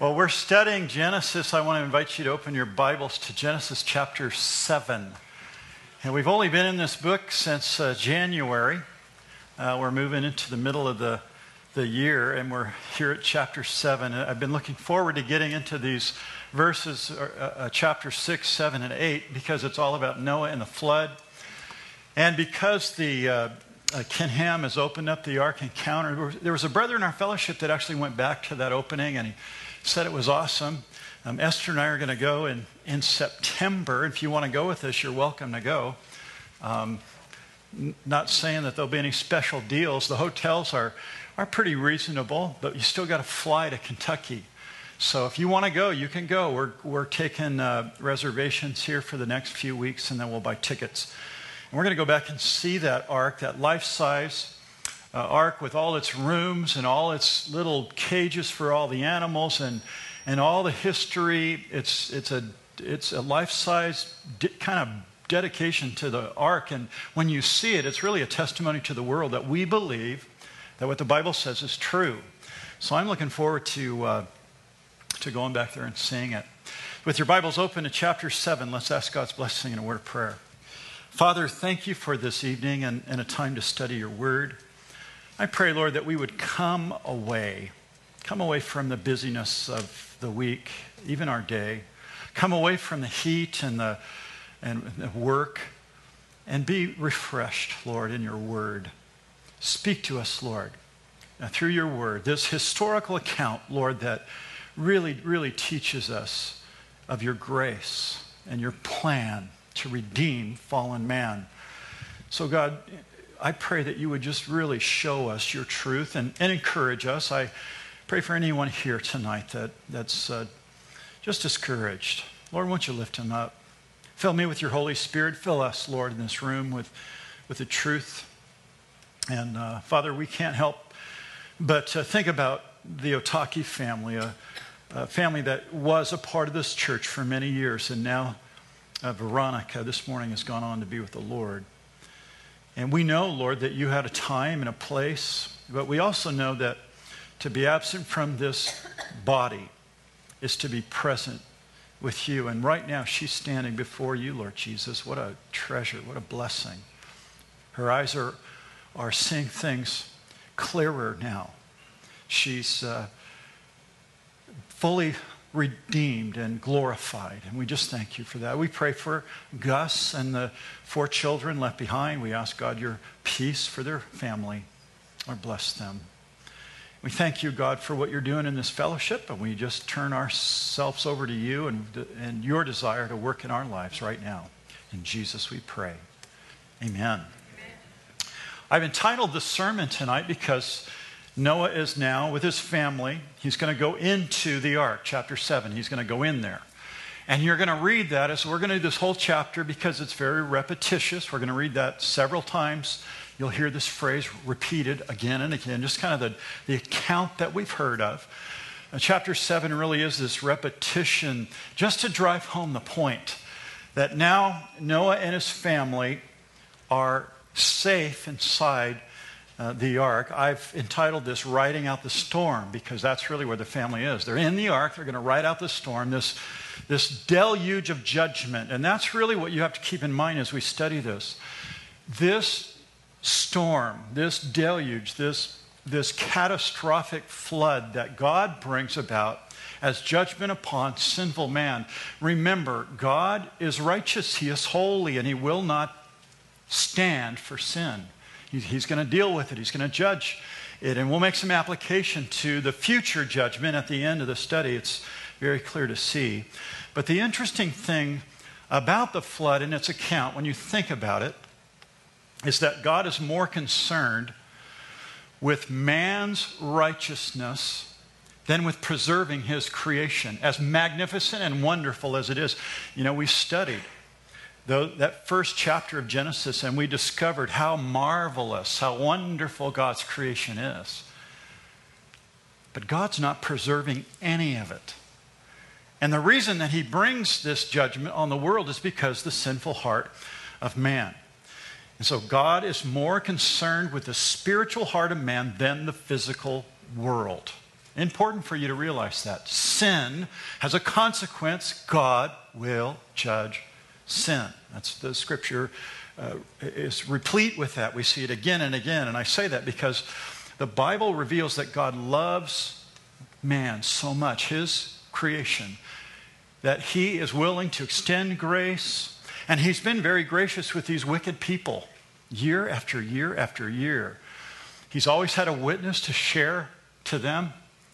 Well, we're studying Genesis. I want to invite you to open your Bibles to Genesis chapter 7. And we've only been in this book since uh, January. Uh, we're moving into the middle of the, the year, and we're here at chapter 7. I've been looking forward to getting into these verses, uh, uh chapter 6, 7, and 8, because it's all about Noah and the flood. And because the uh, uh, Ken Ham has opened up the Ark Encounter, there was a brother in our fellowship that actually went back to that opening, and he said it was awesome. Um, Esther and I are going to go in, in September. If you want to go with us, you're welcome to go. Um, n- not saying that there'll be any special deals. The hotels are, are pretty reasonable, but you still got to fly to Kentucky. So if you want to go, you can go. We're, we're taking uh, reservations here for the next few weeks, and then we'll buy tickets. And we're going to go back and see that ark, that life size uh, ark with all its rooms and all its little cages for all the animals and, and all the history. It's, it's a, it's a life size kind of dedication to the ark. And when you see it, it's really a testimony to the world that we believe that what the Bible says is true. So I'm looking forward to, uh, to going back there and seeing it. With your Bibles open to chapter 7, let's ask God's blessing in a word of prayer. Father, thank you for this evening and, and a time to study your word. I pray, Lord, that we would come away, come away from the busyness of the week, even our day, come away from the heat and the, and the work, and be refreshed, Lord, in your word. Speak to us, Lord, uh, through your word. This historical account, Lord, that really, really teaches us of your grace and your plan to redeem fallen man. So, God, I pray that you would just really show us your truth and, and encourage us. I pray for anyone here tonight that, that's uh, just discouraged. Lord, won't you lift him up? Fill me with your Holy Spirit. Fill us, Lord, in this room with, with the truth. And uh, Father, we can't help but uh, think about the Otaki family, a, a, family that was a part of this church for many years. And now uh, Veronica this morning has gone on to be with the Lord. And we know, Lord, that you had a time and a place, but we also know that to be absent from this body is to be present with you. And right now, she's standing before you, Lord Jesus. What a treasure, what a blessing. Her eyes are, are seeing things clearer now. She's uh, fully redeemed and glorified. And we just thank you for that. We pray for Gus and the four children left behind. We ask God your peace for their family or bless them. We thank you, God, for what you're doing in this fellowship, and we just turn ourselves over to you and, and your desire to work in our lives right now. In Jesus we pray. Amen. Amen. I've entitled this sermon tonight because Noah is now with his family. He's going to go into the ark, chapter 7. He's going to go in there. And you're going to read that as we're going to do this whole chapter because it's very repetitious. We're going to read that several times. You'll hear this phrase repeated again and again, just kind of the, the account that we've heard of. Chapter 7 really is this repetition just to drive home the point that now Noah and his family are safe inside uh, the ark. I've entitled this Riding Out the Storm because that's really where the family is. They're in the ark, they're going to ride out the storm, this, this deluge of judgment. And that's really what you have to keep in mind as we study this. This storm, this deluge, this, this catastrophic flood that God brings about as judgment upon sinful man. Remember, God is righteous, He is holy, and He will not stand for sin. He's going to deal with it, he's going to judge it. And we'll make some application to the future judgment at the end of the study. It's very clear to see. But the interesting thing about the flood and its account, when you think about it, is that God is more concerned with man's righteousness than with preserving his creation, as magnificent and wonderful as it is. You know, we studied that first chapter of Genesis, and we discovered how marvelous, how wonderful God's creation is. But God's not preserving any of it. And the reason that He brings this judgment on the world is because the sinful heart of man. And so God is more concerned with the spiritual heart of man than the physical world. Important for you to realize that. Sin has a consequence. God will judge sin. That's the scripture uh, is replete with that. We see it again and again. And I say that because the Bible reveals that God loves man so much, his creation, that he is willing to extend grace. And he's been very gracious with these wicked people year after year after year. He's always had a witness to share to them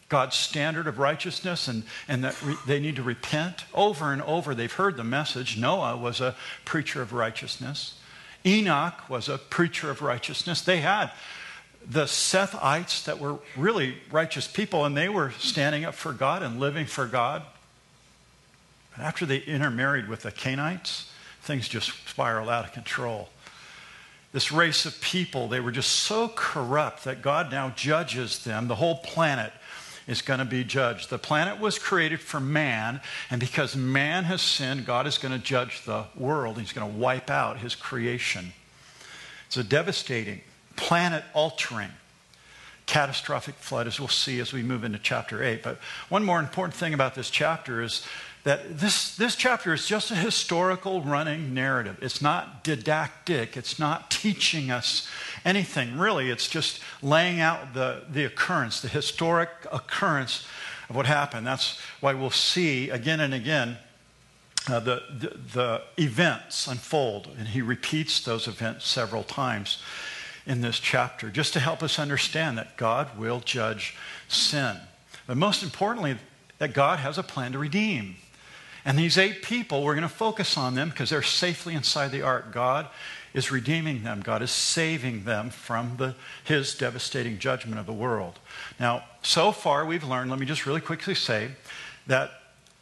God's standard of righteousness and, and that re- they need to repent. Over and over, they've heard the message. Noah was a preacher of righteousness, Enoch was a preacher of righteousness. They had the Sethites that were really righteous people, and they were standing up for God and living for God. But after they intermarried with the Cainites, things just spiraled out of control. This race of people, they were just so corrupt that God now judges them, the whole planet is going to be judged. The planet was created for man, and because man has sinned, God is going to judge the world. He's going to wipe out his creation. It's a devastating, planet altering, catastrophic flood, as we'll see as we move into chapter 8. But one more important thing about this chapter is that this, this chapter is just a historical running narrative. It's not didactic, it's not teaching us anything, really. It's just laying out the, the occurrence, the historic occurrence of what happened. That's why we'll see again and again uh, the, the, the events unfold. And he repeats those events several times in this chapter just to help us understand that God will judge sin. But most importantly, that God has a plan to redeem. And these eight people, we're going to focus on them because they're safely inside the ark. God is redeeming them, God is saving them from the, his devastating judgment of the world. Now, so far we've learned, let me just really quickly say, that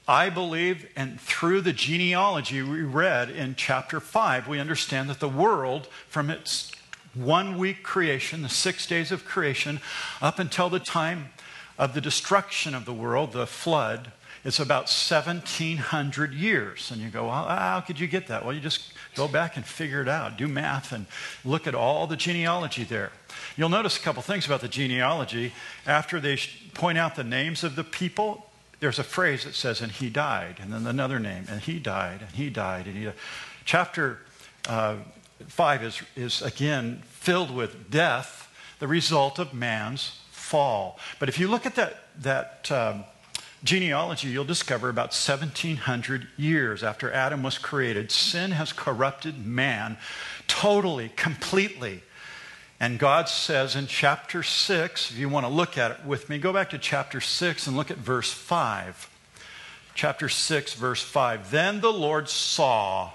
I believe, and through the genealogy we read in chapter 5, we understand that the world, from its one week creation, the six days of creation, up until the time of the destruction of the world, the flood, it's about 1,700 years. And you go, well, how could you get that? Well, you just go back and figure it out. Do math and look at all the genealogy there. You'll notice a couple things about the genealogy. After they point out the names of the people, there's a phrase that says, and he died, and then another name, and he died, and he died, and he died. Chapter uh, 5 is, is again filled with death, the result of man's fall. But if you look at that, that um, genealogy, you'll discover about 1700 years after Adam was created, sin has corrupted man totally, completely. And God says in chapter 6, if you want to look at it with me, go back to chapter 6 and look at verse 5. Chapter 6, verse 5. Then the Lord saw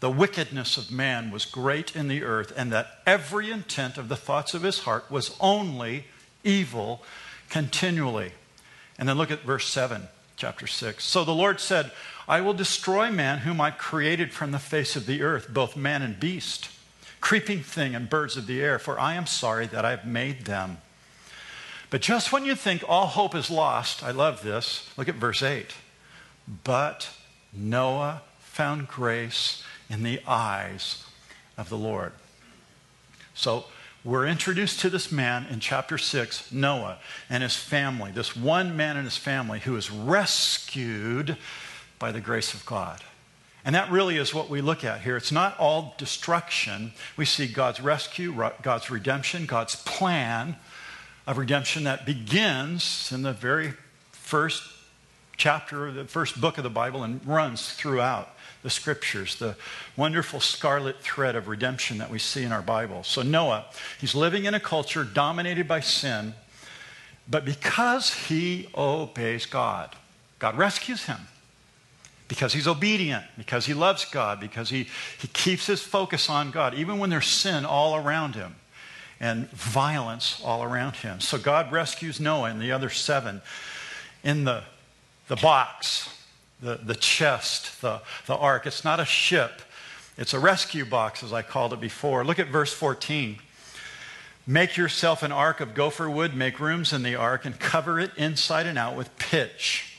the wickedness of man was great in the earth, and that every intent of the thoughts of his heart was only evil continually. And then look at verse 7, chapter 6. So the Lord said, I will destroy man whom I created from the face of the earth, both man and beast, creeping thing and birds of the air, for I am sorry that I have made them. But just when you think all hope is lost, I love this. Look at verse 8. But Noah found grace in the eyes of the Lord. So we're introduced to this man in chapter 6, Noah, and his family, this one man and his family who is rescued by the grace of God. And that really is what we look at here. It's not all destruction. We see God's rescue, God's redemption, God's plan of redemption that begins in the very first chapter, of the first book of the Bible, and runs throughout the scriptures, the wonderful scarlet thread of redemption that we see in our Bible. So, Noah, he's living in a culture dominated by sin, but because he obeys God, God rescues him. Because he's obedient, because he loves God, because he, he keeps his focus on God, even when there's sin all around him and violence all around him. So God rescues Noah and the other seven in the, the box the, the chest, the, the ark. It's not a ship, it's a rescue box, as I called it before. Look at verse 14. Make yourself an ark of gopher wood, make rooms in the ark, and cover it inside and out with pitch.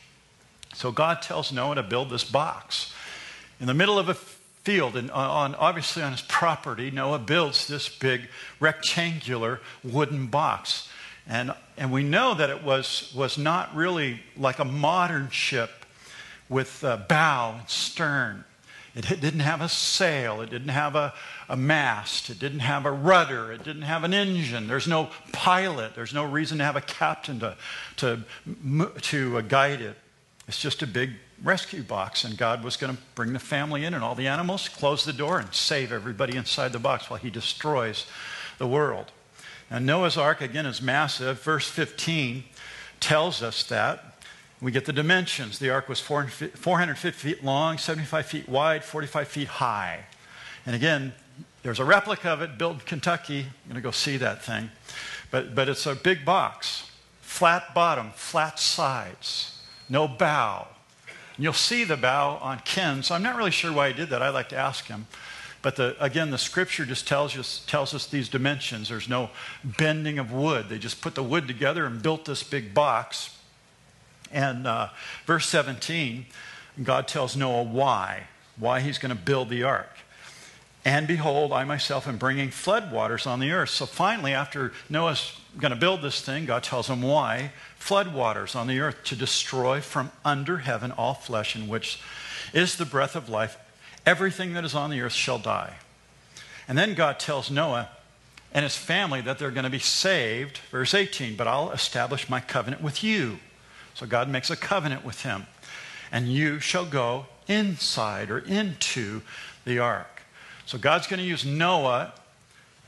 So God tells Noah to build this box. In the middle of a field, and on, obviously on his property, Noah builds this big rectangular wooden box. And, and we know that it was, was not really like a modern ship with bow and stern. It didn't have a sail. It didn't have a, a mast. It didn't have a rudder. It didn't have an engine. There's no pilot. There's no reason to have a captain to, to, to uh, guide it. It's just a big rescue box, and God was going to bring the family in and all the animals, close the door, and save everybody inside the box while He destroys the world. Now, Noah's Ark, again, is massive. Verse 15 tells us that. We get the dimensions. The ark was 450 feet long, 75 feet wide, 45 feet high. And again, there's a replica of it built in Kentucky. I'm going to go see that thing. But, but it's a big box, flat bottom, flat sides, no bow. And you'll see the bow on Ken, so I'm not really sure why he did that. I'd like to ask him. But the, again, the scripture just tells us, tells us these dimensions. There's no bending of wood. They just put the wood together and built this big box. And uh, verse 17, God tells Noah why, why he's going to build the ark. And behold, I myself am bringing flood waters on the earth. So finally, after Noah's going to build this thing, God tells him why flood waters on the earth to destroy from under heaven all flesh in which is the breath of life. Everything that is on the earth shall die. And then God tells Noah and his family that they're going to be saved. Verse 18, but I'll establish my covenant with you. So God makes a covenant with him. And you shall go inside or into the ark. So God's going to use Noah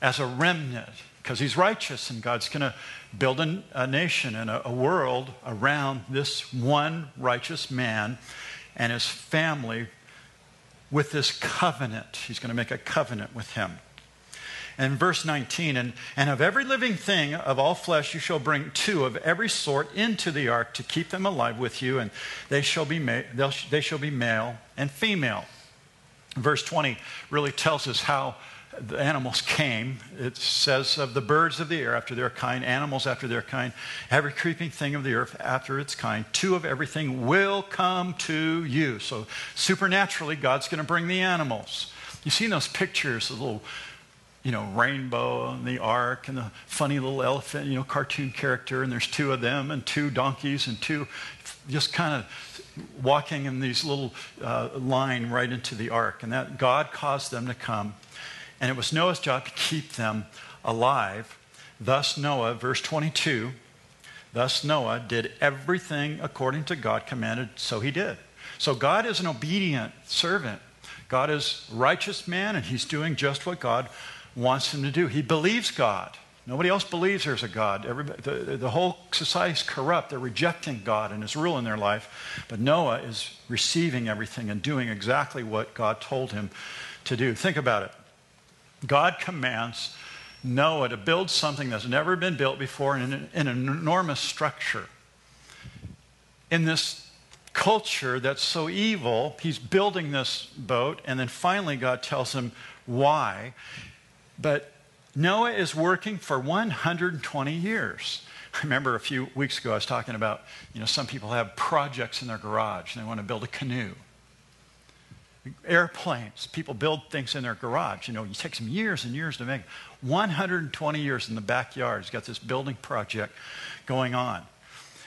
as a remnant because he's righteous, and God's going to build an, a nation and a, a world around this one righteous man and his family with this covenant. He's going to make a covenant with him. And verse 19, and, and of every living thing of all flesh you shall bring two of every sort into the ark to keep them alive with you, and they shall be, ma- they shall be male and female. Verse 20 really tells us how the animals came. It says of the birds of the air after their kind, animals after their kind, every creeping thing of the earth after its kind, two of everything will come to you. So supernaturally, God's going to bring the animals. You've seen those pictures, the little you know, rainbow and the ark and the funny little elephant, you know, cartoon character, and there's two of them and two donkeys and two just kind of walking in these little uh, line right into the ark. And that God caused them to come. And it was Noah's job to keep them alive. Thus, Noah, verse 22, thus Noah did everything according to God commanded, so he did. So God is an obedient servant. God is righteous man, and he's doing just what God wants him to do. He believes God. Nobody else believes there's a God. Everybody, the, the whole society is corrupt. They're rejecting God and his rule in their life. But Noah is receiving everything and doing exactly what God told him to do. Think about it. God commands Noah to build something that's never been built before in an, in an enormous structure. In this culture that's so evil, he's building this boat, and then finally God tells him why. But Noah is working for 120 years. I remember a few weeks ago I was talking about, you know, some people have projects in their garage and they want to build a canoe. Airplanes, people build things in their garage. You know, it takes them years and years to make. 120 years in the backyard. He's got this building project going on.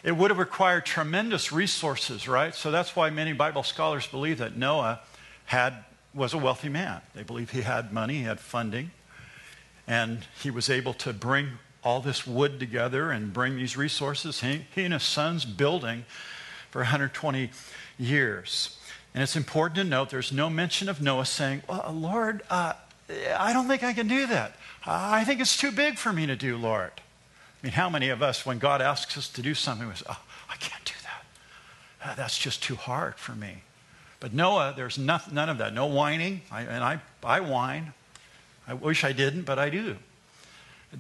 It would have required tremendous resources, right? So that's why many Bible scholars believe that Noah had was a wealthy man. They believe he had money, he had funding. And he was able to bring all this wood together and bring these resources. He, he and his sons building for 120 years. And it's important to note there's no mention of Noah saying, well, Lord, uh, I don't think I can do that. I think it's too big for me to do, Lord. I mean, how many of us, when God asks us to do something, we say, oh, I can't do that. Uh, that's just too hard for me. But Noah, there's none, none of that. No whining. I, and I, I whine. I wish I didn't, but I do.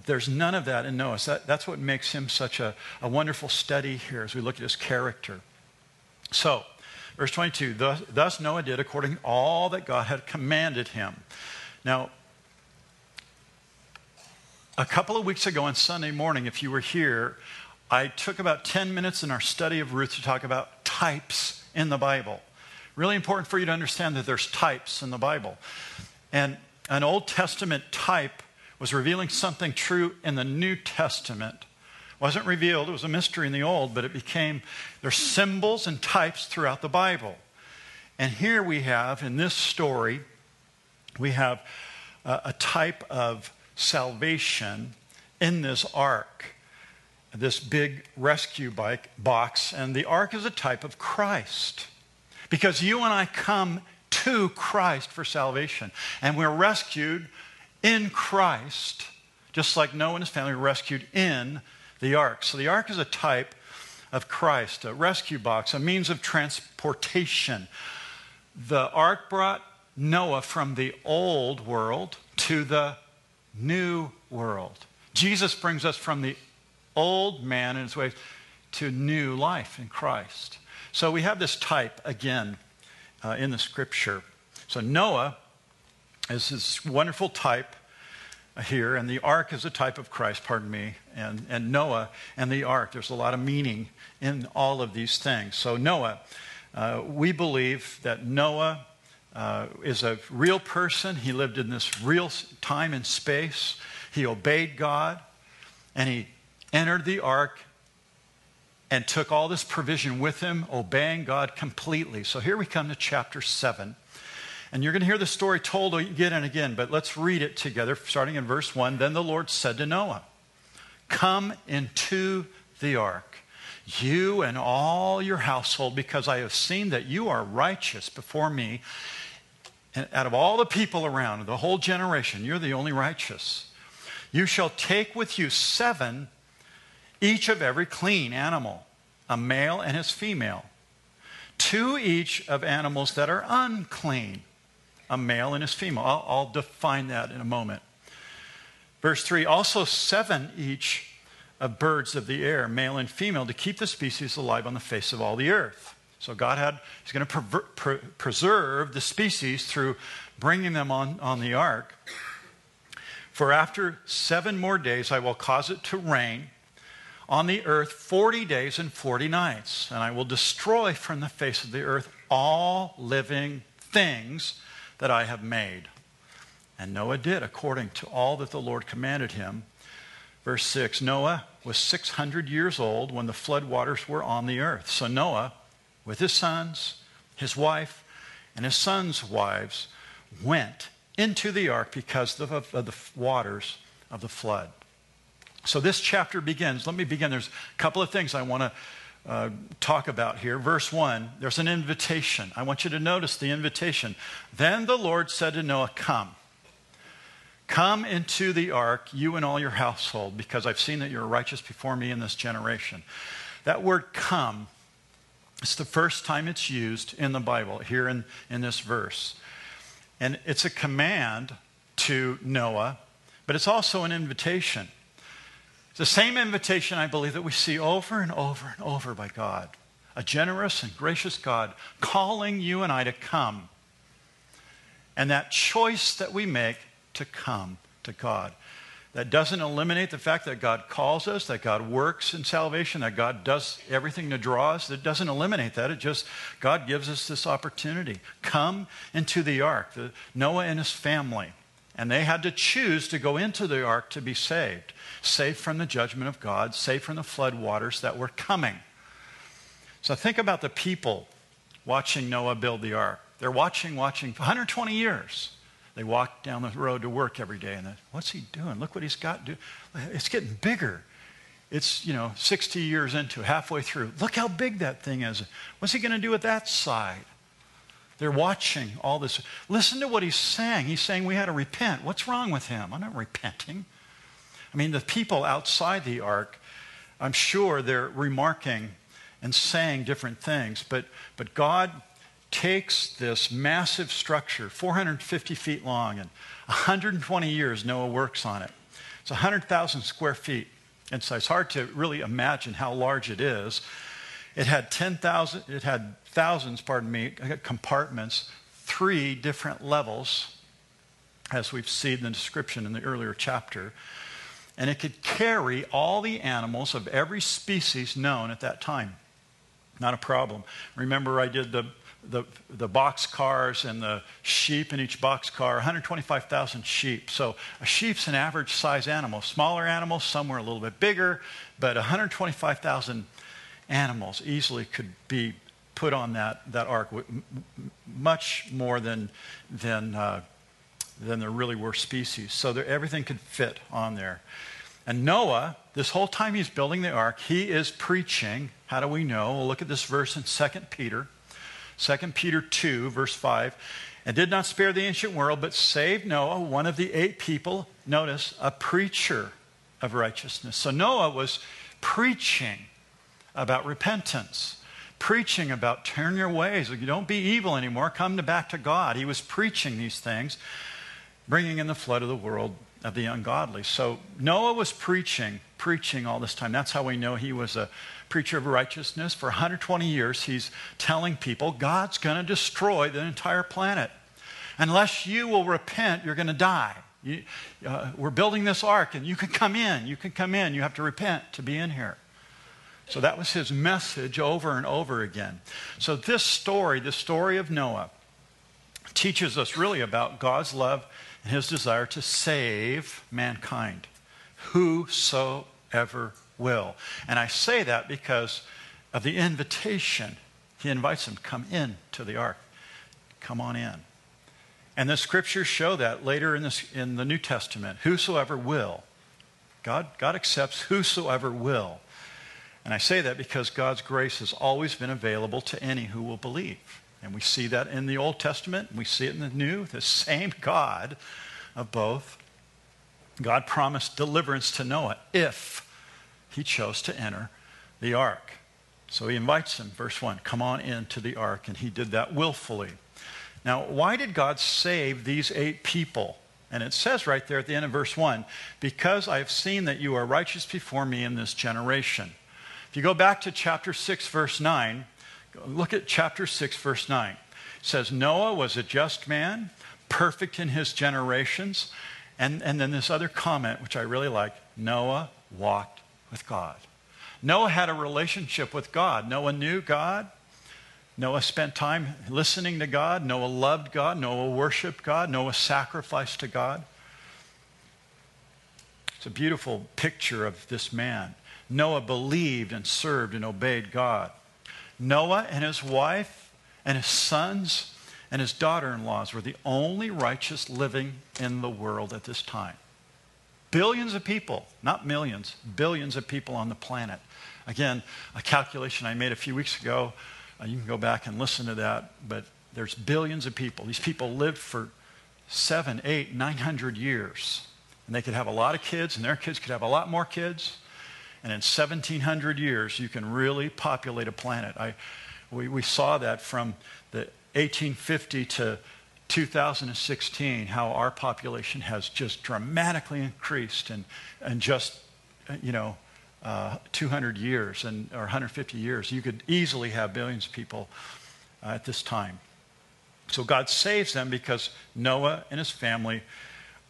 There's none of that in Noah. So that, that's what makes him such a, a wonderful study here as we look at his character. So, verse 22 thus, thus Noah did according to all that God had commanded him. Now, a couple of weeks ago on Sunday morning, if you were here, I took about 10 minutes in our study of Ruth to talk about types in the Bible. Really important for you to understand that there's types in the Bible. And an Old Testament type was revealing something true in the New Testament wasn't revealed. It was a mystery in the old, but it became, there's symbols and types throughout the Bible. And here we have, in this story, we have a, a type of salvation in this ark, this big rescue bike, box. And the ark is a type of Christ. Because you and I come to Christ for salvation. And we're rescued in Christ, just like Noah and his family were rescued in the ark. So the ark is a type of Christ, a rescue box, a means of transportation. The ark brought Noah from the old world to the new world. Jesus brings us from the old man and his ways to new life in Christ. So we have this type again uh, in the scripture. So Noah is this wonderful type here, and the ark is a type of Christ, pardon me, and, and Noah and the ark. There's a lot of meaning in all of these things. So, Noah, uh, we believe that Noah uh, is a real person. He lived in this real time and space. He obeyed God, and he entered the ark and took all this provision with him, obeying God completely. So, here we come to chapter 7. And you're going to hear the story told again and again, but let's read it together, starting in verse 1. Then the Lord said to Noah, Come into the ark, you and all your household, because I have seen that you are righteous before me. And out of all the people around, the whole generation, you're the only righteous. You shall take with you seven, each of every clean animal, a male and his female, two each of animals that are unclean a male and his female. I'll, I'll define that in a moment. Verse 3 also seven each of birds of the air, male and female, to keep the species alive on the face of all the earth. So God had, He's going to pre- pre- preserve the species through bringing them on, on the ark. For after seven more days, I will cause it to rain on the earth 40 days and 40 nights, and I will destroy from the face of the earth all living things that I have made. And Noah did according to all that the Lord commanded him. Verse 6 Noah was 600 years old when the flood waters were on the earth. So Noah, with his sons, his wife, and his sons' wives, went into the ark because of, the waters of the flood. So this chapter begins. Let me begin. There's a couple of things I want to uh, talk about here. Verse 1, there's an invitation. I want you to notice the invitation. Then the Lord said to Noah, Come. Come into the ark, you and all your household, because I've seen that you're righteous before me in this generation. That word come, it's the first time it's used in the Bible, here in, in this verse. And it's a command to Noah, but it's also an invitation. It's the same invitation, I believe, that we see over and over and over by God. A generous and gracious God calling you and I to come. And that choice that we make to come to God. That doesn't eliminate the fact that God calls us, that God works in salvation, that God does everything to draw us. It doesn't eliminate that. It just, God gives us this opportunity. Come into the ark, the, Noah and his family. And they had to choose to go into the ark to be saved safe from the judgment of God, safe from the flood waters that were coming. So think about the people watching Noah build the ark. They're watching, watching for 120 years. They walk down the road to work every day, and they, what's he doing? Look what he's got. Do. It's getting bigger. It's, you know, 60 years into, halfway through. Look how big that thing is. What's he going to do with that side? They're watching all this. Listen to what he's saying. He's saying we had to repent. What's wrong with him? I'm not repenting. I mean, the people outside the ark, I'm sure they're remarking and saying different things, but, but God takes this massive structure, 450 feet long, and 120 years Noah works on it. It's 100,000 square feet. And so it's hard to really imagine how large it is. It had 10,000, it had thousands, pardon me, compartments, three different levels, as we've seen the description in the earlier chapter and it could carry all the animals of every species known at that time. Not a problem. Remember, I did the, the, the box cars and the sheep in each box car 125,000 sheep. So a sheep's an average size animal. Smaller animals, some were a little bit bigger, but 125,000 animals easily could be put on that, that ark, much more than, than, uh, than there really were species. So everything could fit on there. And Noah, this whole time he's building the ark, he is preaching. How do we know? We'll look at this verse in 2 Peter. 2 Peter 2, verse 5. And did not spare the ancient world, but saved Noah, one of the eight people, notice, a preacher of righteousness. So Noah was preaching about repentance preaching about turn your ways. You don't be evil anymore. Come back to God. He was preaching these things, bringing in the flood of the world of the ungodly. So Noah was preaching, preaching all this time. That's how we know he was a preacher of righteousness. For 120 years, he's telling people God's going to destroy the entire planet. Unless you will repent, you're going to die. You, uh, we're building this ark, and you can come in. You can come in. You have to repent to be in here. So that was his message over and over again. So this story, the story of Noah, teaches us really about God's love and his desire to save mankind, whosoever will. And I say that because of the invitation. He invites them, come in to the ark. Come on in. And the scriptures show that later in, this, in the New Testament. Whosoever will. God, God accepts whosoever will. And I say that because God's grace has always been available to any who will believe. And we see that in the Old Testament, we see it in the New. The same God of both. God promised deliverance to Noah if he chose to enter the ark. So he invites him, verse 1, come on into the ark. And he did that willfully. Now, why did God save these eight people? And it says right there at the end of verse 1 because I have seen that you are righteous before me in this generation. If you go back to chapter 6, verse 9, look at chapter 6, verse 9. It says, Noah was a just man, perfect in his generations. And, and then this other comment, which I really like Noah walked with God. Noah had a relationship with God. Noah knew God. Noah spent time listening to God. Noah loved God. Noah worshiped God. Noah sacrificed to God. It's a beautiful picture of this man. Noah believed and served and obeyed God. Noah and his wife and his sons and his daughter in laws were the only righteous living in the world at this time. Billions of people, not millions, billions of people on the planet. Again, a calculation I made a few weeks ago. Uh, you can go back and listen to that, but there's billions of people. These people lived for seven, eight, nine hundred years. And they could have a lot of kids, and their kids could have a lot more kids. And in 1700 years, you can really populate a planet. I, we, we saw that from the 1850 to 2016, how our population has just dramatically increased in, in just, you know, uh, 200 years and, or 150 years. You could easily have billions of people uh, at this time. So God saves them because Noah and his family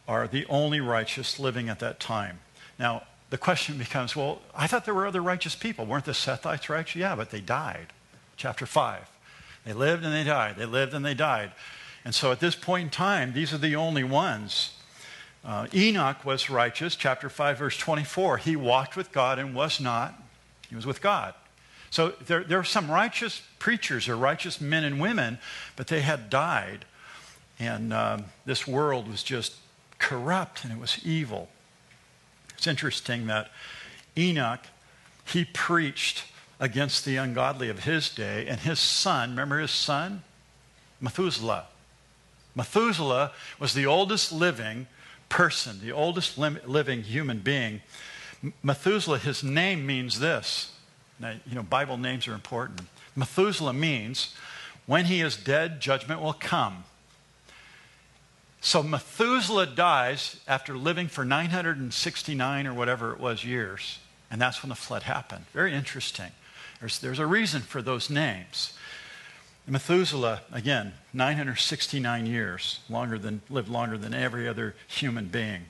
are the only righteous living at that time. Now, the question becomes well, I thought there were other righteous people. Weren't the Sethites righteous? Yeah, but they died. Chapter 5. They lived and they died. They lived and they died. And so at this point in time, these are the only ones. Uh, Enoch was righteous, chapter 5, verse 24. He walked with God and was not. He was with God. So there, there are some righteous preachers or righteous men and women, but they had died. And um, this world was just corrupt and it was evil. It's interesting that Enoch, he preached against the ungodly of his day, and his son, remember his son? Methuselah. Methuselah was the oldest living person, the oldest living human being. Methuselah, his name means this. Now, you know, Bible names are important. Methuselah means when he is dead, judgment will come. So Methuselah dies after living for 969 or whatever it was years. And that's when the flood happened. Very interesting. There's, there's a reason for those names. Methuselah, again, 969 years, longer than, lived longer than every other human being.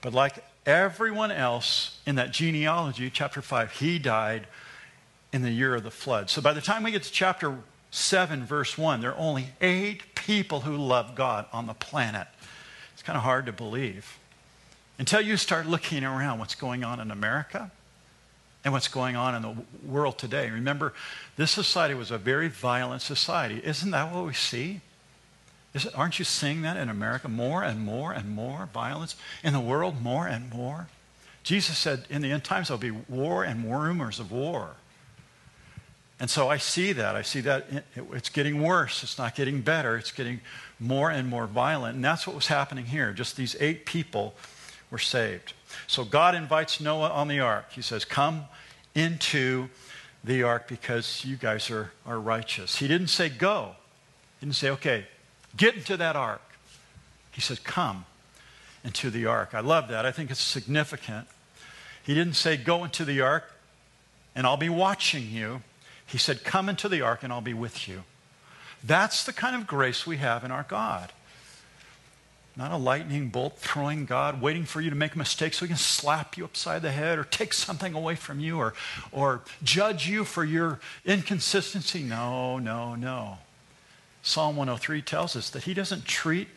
But like everyone else in that genealogy, chapter 5, he died in the year of the flood. So by the time we get to chapter 7, verse 1, there are only eight people who love God on the planet. It's kind of hard to believe. Until you start looking around what's going on in America and what's going on in the world today. Remember, this society was a very violent society. Isn't that what we see? Is, aren't you seeing that in America? More and more and more violence. In the world, more and more. Jesus said in the end times there'll be war and rumors of war. And so I see that. I see that it's getting worse. It's not getting better. It's getting more and more violent. And that's what was happening here. Just these eight people were saved. So God invites Noah on the ark. He says, Come into the ark because you guys are, are righteous. He didn't say go. He didn't say, okay, get into that ark. He said, come into the ark. I love that. I think it's significant. He didn't say, go into the ark and I'll be watching you. He said, come into the ark and I'll be with you. That's the kind of grace we have in our God. Not a lightning bolt throwing God, waiting for you to make a mistake so he can slap you upside the head or take something away from you or, or judge you for your inconsistency. No, no, no. Psalm 103 tells us that he doesn't treat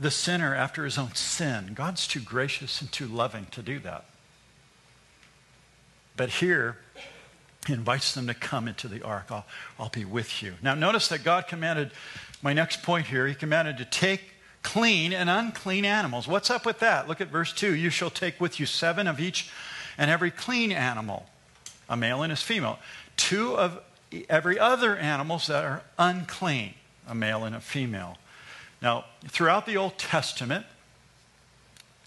the sinner after his own sin. God's too gracious and too loving to do that. But here, he invites them to come into the ark. I'll, I'll be with you. Now, notice that God commanded, my next point here, he commanded to take clean and unclean animals. What's up with that? Look at verse 2. You shall take with you seven of each and every clean animal, a male and his female. Two of every other animals that are unclean, a male and a female. Now, throughout the Old Testament,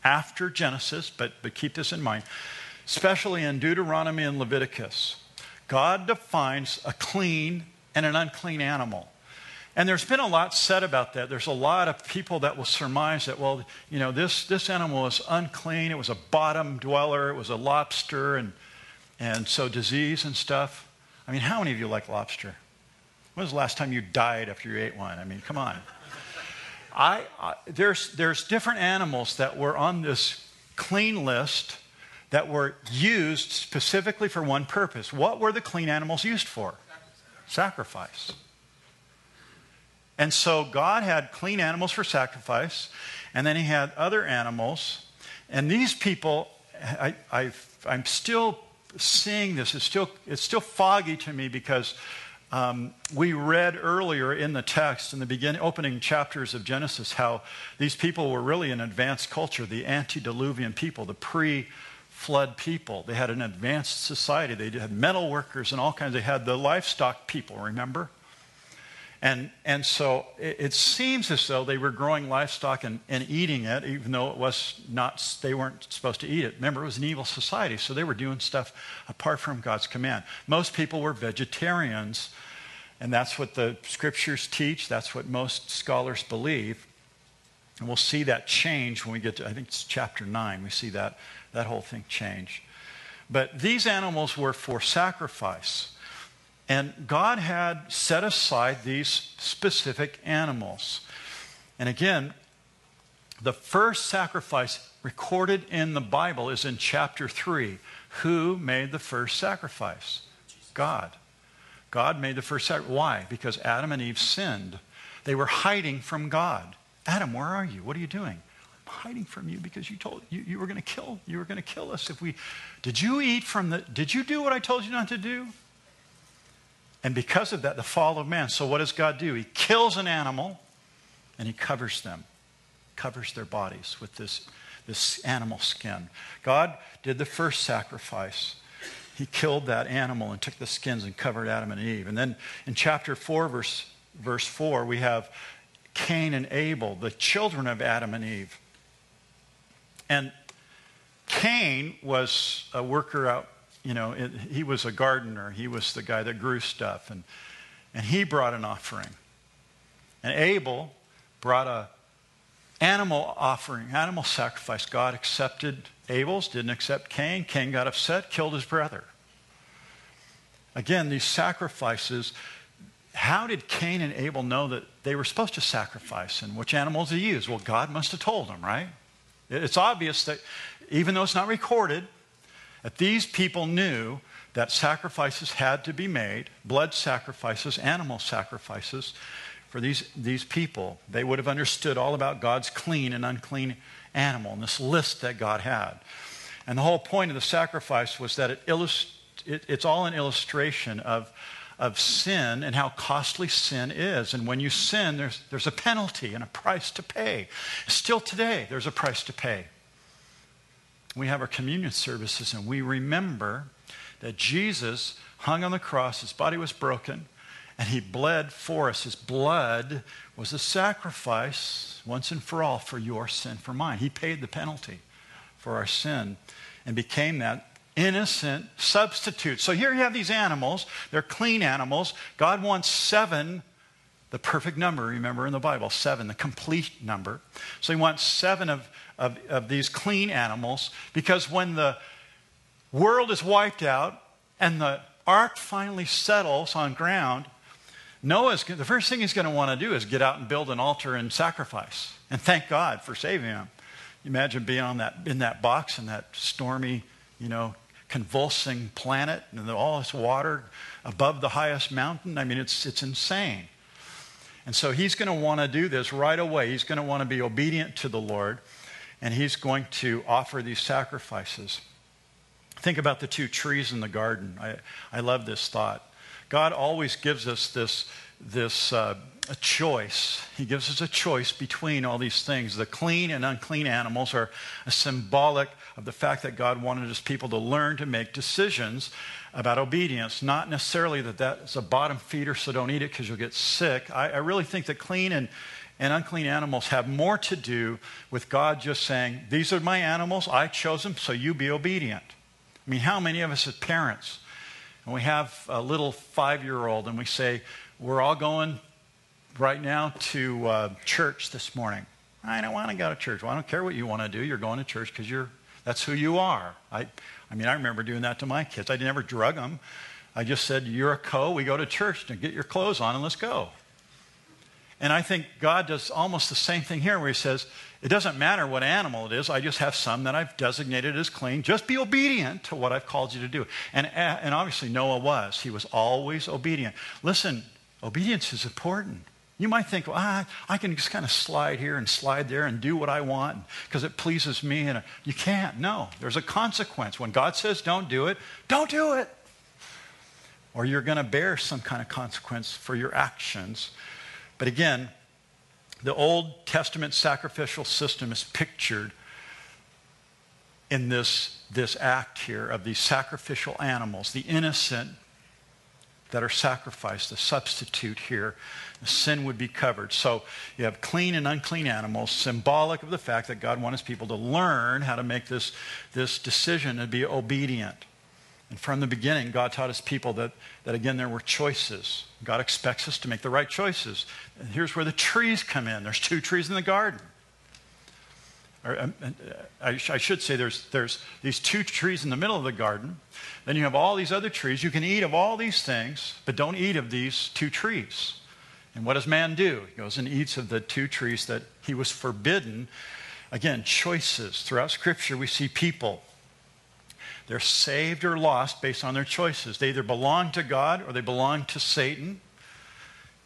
after Genesis, but, but keep this in mind, especially in Deuteronomy and Leviticus, God defines a clean and an unclean animal. And there's been a lot said about that. There's a lot of people that will surmise that, well, you know, this, this animal was unclean. It was a bottom dweller. It was a lobster. And, and so disease and stuff. I mean, how many of you like lobster? When was the last time you died after you ate one? I mean, come on. I, I, there's, there's different animals that were on this clean list that were used specifically for one purpose. What were the clean animals used for? Sacrifice. And so God had clean animals for sacrifice, and then he had other animals. And these people, I, am still seeing this. It's still, it's still foggy to me because um, we read earlier in the text, in the beginning, opening chapters of Genesis, how these people were really an advanced culture, the antediluvian people, the pre flood people. They had an advanced society. They had metal workers and all kinds. They had the livestock people, remember? And, and so it, it, seems as though they were growing livestock and, and eating it, even though it was not, they weren't supposed to eat it. Remember, it was an evil society, so they were doing stuff apart from God's command. Most people were vegetarians, and that's what the scriptures teach. That's what most scholars believe. And we'll see that change when we get to, I think it's chapter 9. We see that, that whole thing changed. But these animals were for sacrifice. And God had set aside these specific animals. And again, the first sacrifice recorded in the Bible is in chapter 3. Who made the first sacrifice? God. God made the first sacrifice. Why? Because Adam and Eve sinned. They were hiding from God. Adam, where are you? What are you doing? Hiding from you because you told you, you were going to kill you were going to kill us if we did you eat from the did you do what I told you not to do? And because of that, the fall of man. So, what does God do? He kills an animal and he covers them, covers their bodies with this, this animal skin. God did the first sacrifice. He killed that animal and took the skins and covered Adam and Eve. And then in chapter 4, verse, verse 4, we have Cain and Abel, the children of Adam and Eve. And Cain was a worker out you know, it, he was a gardener. He was the guy that grew stuff. And, and he brought an offering. And Abel brought a animal offering, animal sacrifice. God accepted Abel's, didn't accept Cain. Cain got upset, killed his brother. Again, these sacrifices, how did Cain and Abel know that they were supposed to sacrifice and which animals to use? Well, God must have told them, right? It's obvious that even though it's not recorded, that these people knew that sacrifices had to be made, blood sacrifices, animal sacrifices, for these, these people. They would have understood all about God's clean and unclean animal and this list that God had. And the whole point of the sacrifice was that it illust- it, it's all an illustration of, of sin and how costly sin is. And when you sin, there's, there's a penalty and a price to pay. Still today, there's a price to pay. We have our communion services and we remember that Jesus hung on the cross, his body was broken, and he bled for us. His blood was a sacrifice once and for all for your sin, for mine. He paid the penalty for our sin and became that innocent substitute. So here you have these animals. They're clean animals. God wants seven, the perfect number, remember in the Bible, seven, the complete number. So he wants seven of, of, of these clean animals because when the world is wiped out and the ark finally settles on ground, Noah's the first thing he's going to want to do is get out and build an altar and sacrifice and thank God for saving him. Imagine being on that in that box in that stormy, you know, convulsing planet and all this water above the highest mountain. I mean, it's it's insane. And so he's going to want to do this right away. He's going to want to be obedient to the Lord, and he's going to offer these sacrifices. Think about the two trees in the garden. I, I love this thought. God always gives us this, this uh, a choice. He gives us a choice between all these things. The clean and unclean animals are a symbolic of the fact that God wanted his people to learn to make decisions about obedience. Not necessarily that that's a bottom feeder, so don't eat it because you'll get sick. I, I really think that clean and, and unclean animals have more to do with God just saying, These are my animals, I chose them, so you be obedient. I mean, how many of us as parents, and we have a little five year old, and we say, We're all going right now to uh, church this morning. I don't want to go to church. Well, I don't care what you want to do. You're going to church because you're that's who you are. I, I mean, I remember doing that to my kids. I never drug them. I just said, You're a co. We go to church and get your clothes on and let's go. And I think God does almost the same thing here where He says, It doesn't matter what animal it is, I just have some that I've designated as clean. Just be obedient to what I've called you to do. And, and obviously, Noah was. He was always obedient. Listen, obedience is important. You might think, well, I, I can just kind of slide here and slide there and do what I want because it pleases me. And uh, you can't. No, there's a consequence. When God says don't do it, don't do it. Or you're going to bear some kind of consequence for your actions but again, the Old Testament sacrificial system is pictured in this, this act here of these sacrificial animals, the innocent that are sacrificed, the substitute here. The sin would be covered. So you have clean and unclean animals, symbolic of the fact that God wants people to learn how to make this, this decision and be obedient. And from the beginning, God taught his people that, that again, there were choices. God expects us to make the right choices. And here's where the trees come in there's two trees in the garden. Or, um, uh, I, I should say there's, there's these two trees in the middle of the garden. Then you have all these other trees. You can eat of all these things, but don't eat of these two trees. And what does man do? He goes and eats of the two trees that he was forbidden. Again, choices. Throughout Scripture, we see people they're saved or lost based on their choices. They either belong to God or they belong to Satan.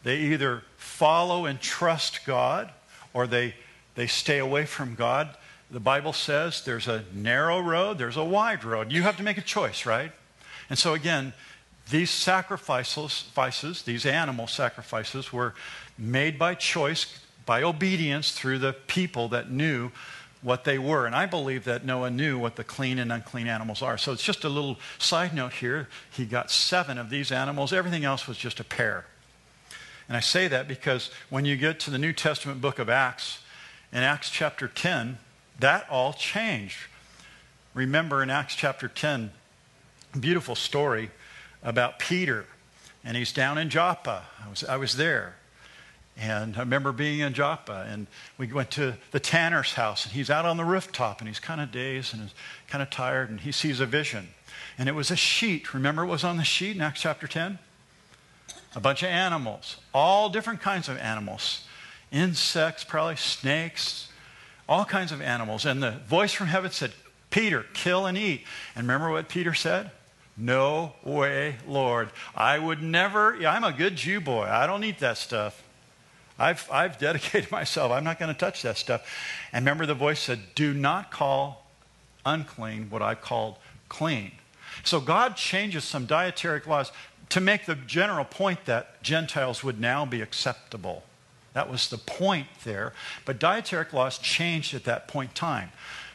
They either follow and trust God or they, they stay away from God. The Bible says there's a narrow road, there's a wide road. You have to make a choice, right? And so, again, these sacrifices, these animal sacrifices, were made by choice, by obedience through the people that knew what they were. And I believe that Noah knew what the clean and unclean animals are. So it's just a little side note here. He got seven of these animals, everything else was just a pair. And I say that because when you get to the New Testament book of Acts, in Acts chapter 10, that all changed. Remember in Acts chapter 10, beautiful story about Peter. And he's down in Joppa. I was, I was there. And I remember being in Joppa, and we went to the tanner's house, and he's out on the rooftop, and he's kind of dazed and kind of tired, and he sees a vision. And it was a sheet. Remember what was on the sheet in Acts chapter 10? A bunch of animals, all different kinds of animals insects, probably snakes, all kinds of animals. And the voice from heaven said, Peter, kill and eat. And remember what Peter said? No way, Lord. I would never, yeah, I'm a good Jew boy. I don't eat that stuff. I've, I've dedicated myself. I'm not going to touch that stuff. And remember, the voice said, Do not call unclean what I called clean. So God changes some dietary laws to make the general point that Gentiles would now be acceptable. That was the point there. But dietary laws changed at that point in time.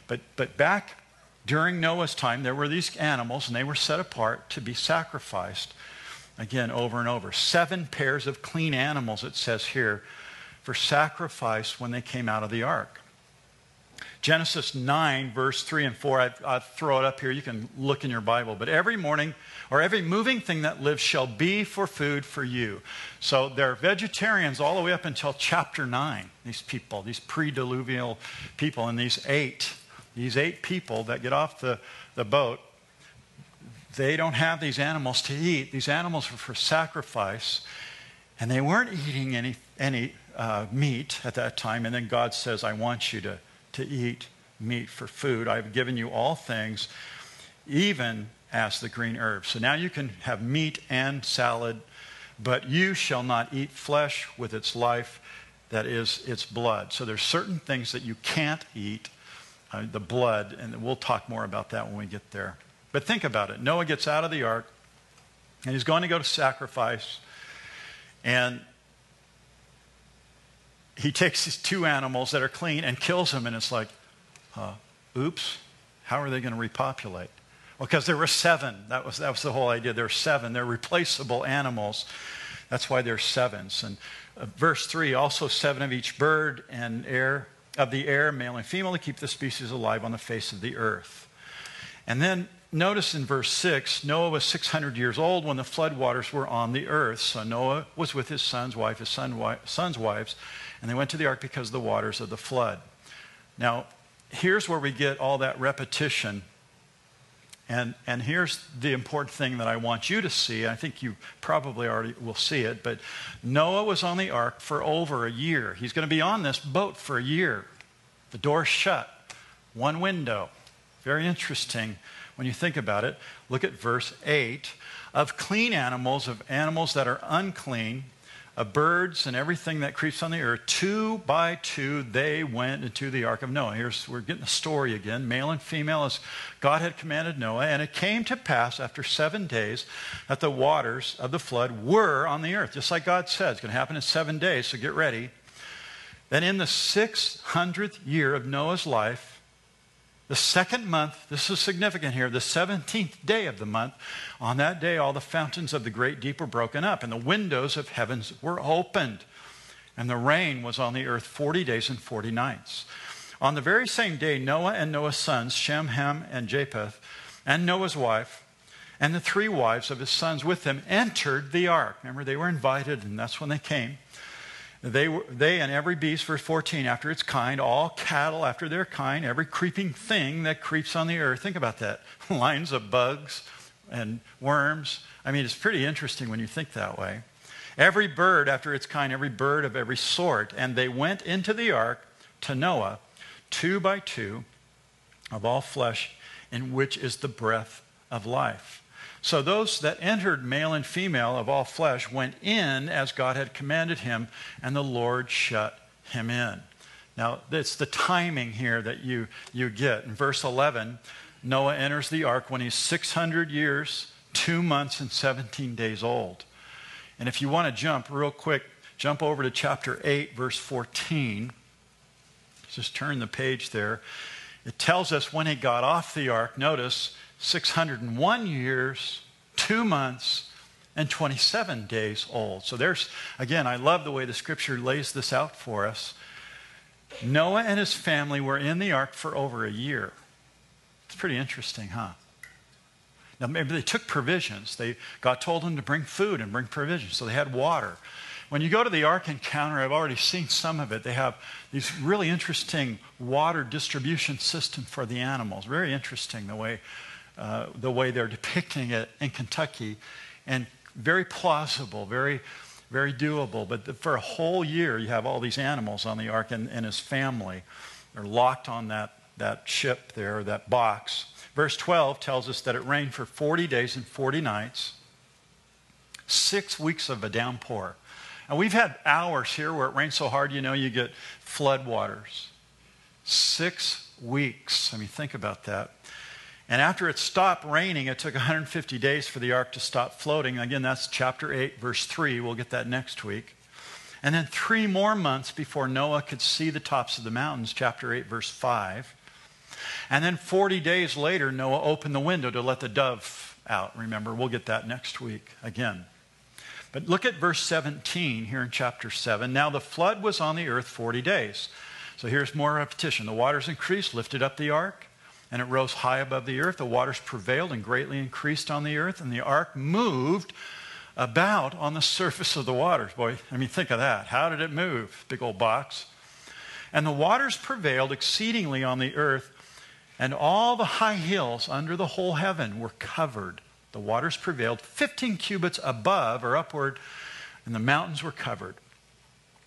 But, but back during Noah's time, there were these animals, and they were set apart to be sacrificed again over and over. Seven pairs of clean animals, it says here, for sacrifice when they came out of the ark. Genesis 9, verse 3 and 4, I, I throw it up here. You can look in your Bible. But every morning, or every moving thing that lives shall be for food for you. So they're vegetarians all the way up until chapter 9, these people, these pre diluvial people, and these eight, these eight people that get off the, the boat, they don't have these animals to eat. These animals were for sacrifice, and they weren't eating any, any uh, meat at that time. And then God says, I want you to to eat meat for food. I've given you all things, even as the green herbs. So now you can have meat and salad, but you shall not eat flesh with its life, that is its blood. So there's certain things that you can't eat, uh, the blood, and we'll talk more about that when we get there. But think about it. Noah gets out of the ark, and he's going to go to sacrifice, and he takes these two animals that are clean and kills them, and it's like, uh, oops, how are they going to repopulate? Well, because there were seven. That was, that was the whole idea. There were seven. They're replaceable animals. That's why they're sevens. And uh, verse 3 also seven of each bird and air of the air, male and female, to keep the species alive on the face of the earth. And then notice in verse 6 Noah was 600 years old when the flood waters were on the earth. So Noah was with his son's wife, his son, son's wives, and they went to the ark because of the waters of the flood. Now, here's where we get all that repetition. And, and here's the important thing that I want you to see. I think you probably already will see it, but Noah was on the ark for over a year. He's going to be on this boat for a year. The door shut, one window. Very interesting when you think about it. Look at verse 8. Of clean animals, of animals that are unclean, of birds and everything that creeps on the earth, two by two they went into the ark of Noah. Here's we're getting the story again, male and female, as God had commanded Noah. And it came to pass after seven days that the waters of the flood were on the earth, just like God said. It's going to happen in seven days, so get ready. Then in the 600th year of Noah's life, the second month, this is significant here, the 17th day of the month, on that day all the fountains of the great deep were broken up, and the windows of heavens were opened. And the rain was on the earth 40 days and 40 nights. On the very same day, Noah and Noah's sons, Shem, Ham, and Japheth, and Noah's wife, and the three wives of his sons with them entered the ark. Remember, they were invited, and that's when they came. They, were, they and every beast, verse 14, after its kind, all cattle after their kind, every creeping thing that creeps on the earth. Think about that. Lines of bugs and worms. I mean, it's pretty interesting when you think that way. Every bird after its kind, every bird of every sort. And they went into the ark to Noah, two by two, of all flesh, in which is the breath of life. So those that entered, male and female of all flesh, went in as God had commanded him, and the Lord shut him in. Now, it's the timing here that you, you get. In verse 11, Noah enters the ark when he's 600 years, two months, and 17 days old. And if you want to jump real quick, jump over to chapter 8, verse 14. Just turn the page there. It tells us when he got off the ark, notice 601 years, two months, and 27 days old. So there's, again, I love the way the scripture lays this out for us. Noah and his family were in the ark for over a year. It's pretty interesting, huh? Now, maybe they took provisions. They, God told them to bring food and bring provisions, so they had water. When you go to the Ark Encounter, I've already seen some of it. They have these really interesting water distribution system for the animals. Very interesting the way uh, the way they're depicting it in Kentucky, and very plausible, very, very doable. But the, for a whole year, you have all these animals on the ark and, and his family. They're locked on that, that ship there, that box. Verse 12 tells us that it rained for 40 days and 40 nights, six weeks of a downpour. And we've had hours here where it rains so hard, you know, you get flood waters. Six weeks. I mean, think about that. And after it stopped raining, it took 150 days for the ark to stop floating. Again, that's chapter 8, verse 3. We'll get that next week. And then three more months before Noah could see the tops of the mountains, chapter 8, verse 5. And then 40 days later, Noah opened the window to let the dove out. Remember, we'll get that next week again. But look at verse 17 here in chapter 7. Now the flood was on the earth 40 days. So here's more repetition. The waters increased, lifted up the ark, and it rose high above the earth. The waters prevailed and greatly increased on the earth, and the ark moved about on the surface of the waters. Boy, I mean, think of that. How did it move? Big old box. And the waters prevailed exceedingly on the earth, and all the high hills under the whole heaven were covered. The waters prevailed 15 cubits above or upward, and the mountains were covered.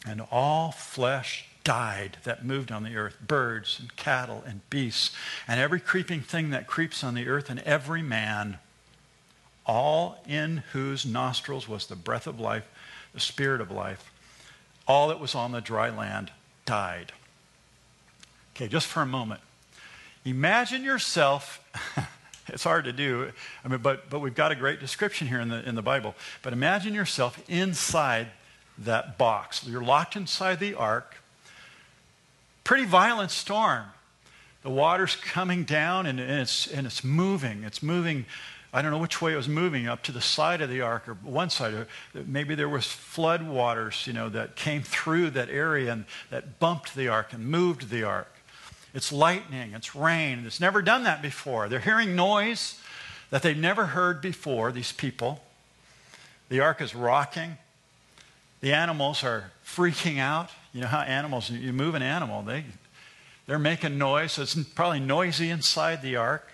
And all flesh died that moved on the earth birds and cattle and beasts, and every creeping thing that creeps on the earth, and every man, all in whose nostrils was the breath of life, the spirit of life. All that was on the dry land died. Okay, just for a moment. Imagine yourself, it's hard to do, I mean, but, but we've got a great description here in the, in the Bible. But imagine yourself inside that box. You're locked inside the ark. Pretty violent storm. The water's coming down and, it's, and it's moving. It's moving. I don't know which way it was moving, up to the side of the ark or one side. Maybe there was flood waters, you know, that came through that area and that bumped the ark and moved the ark. It's lightning, it's rain. It's never done that before. They're hearing noise that they've never heard before, these people. The ark is rocking. The animals are freaking out. You know how animals, you move an animal, they, they're making noise. So it's probably noisy inside the ark.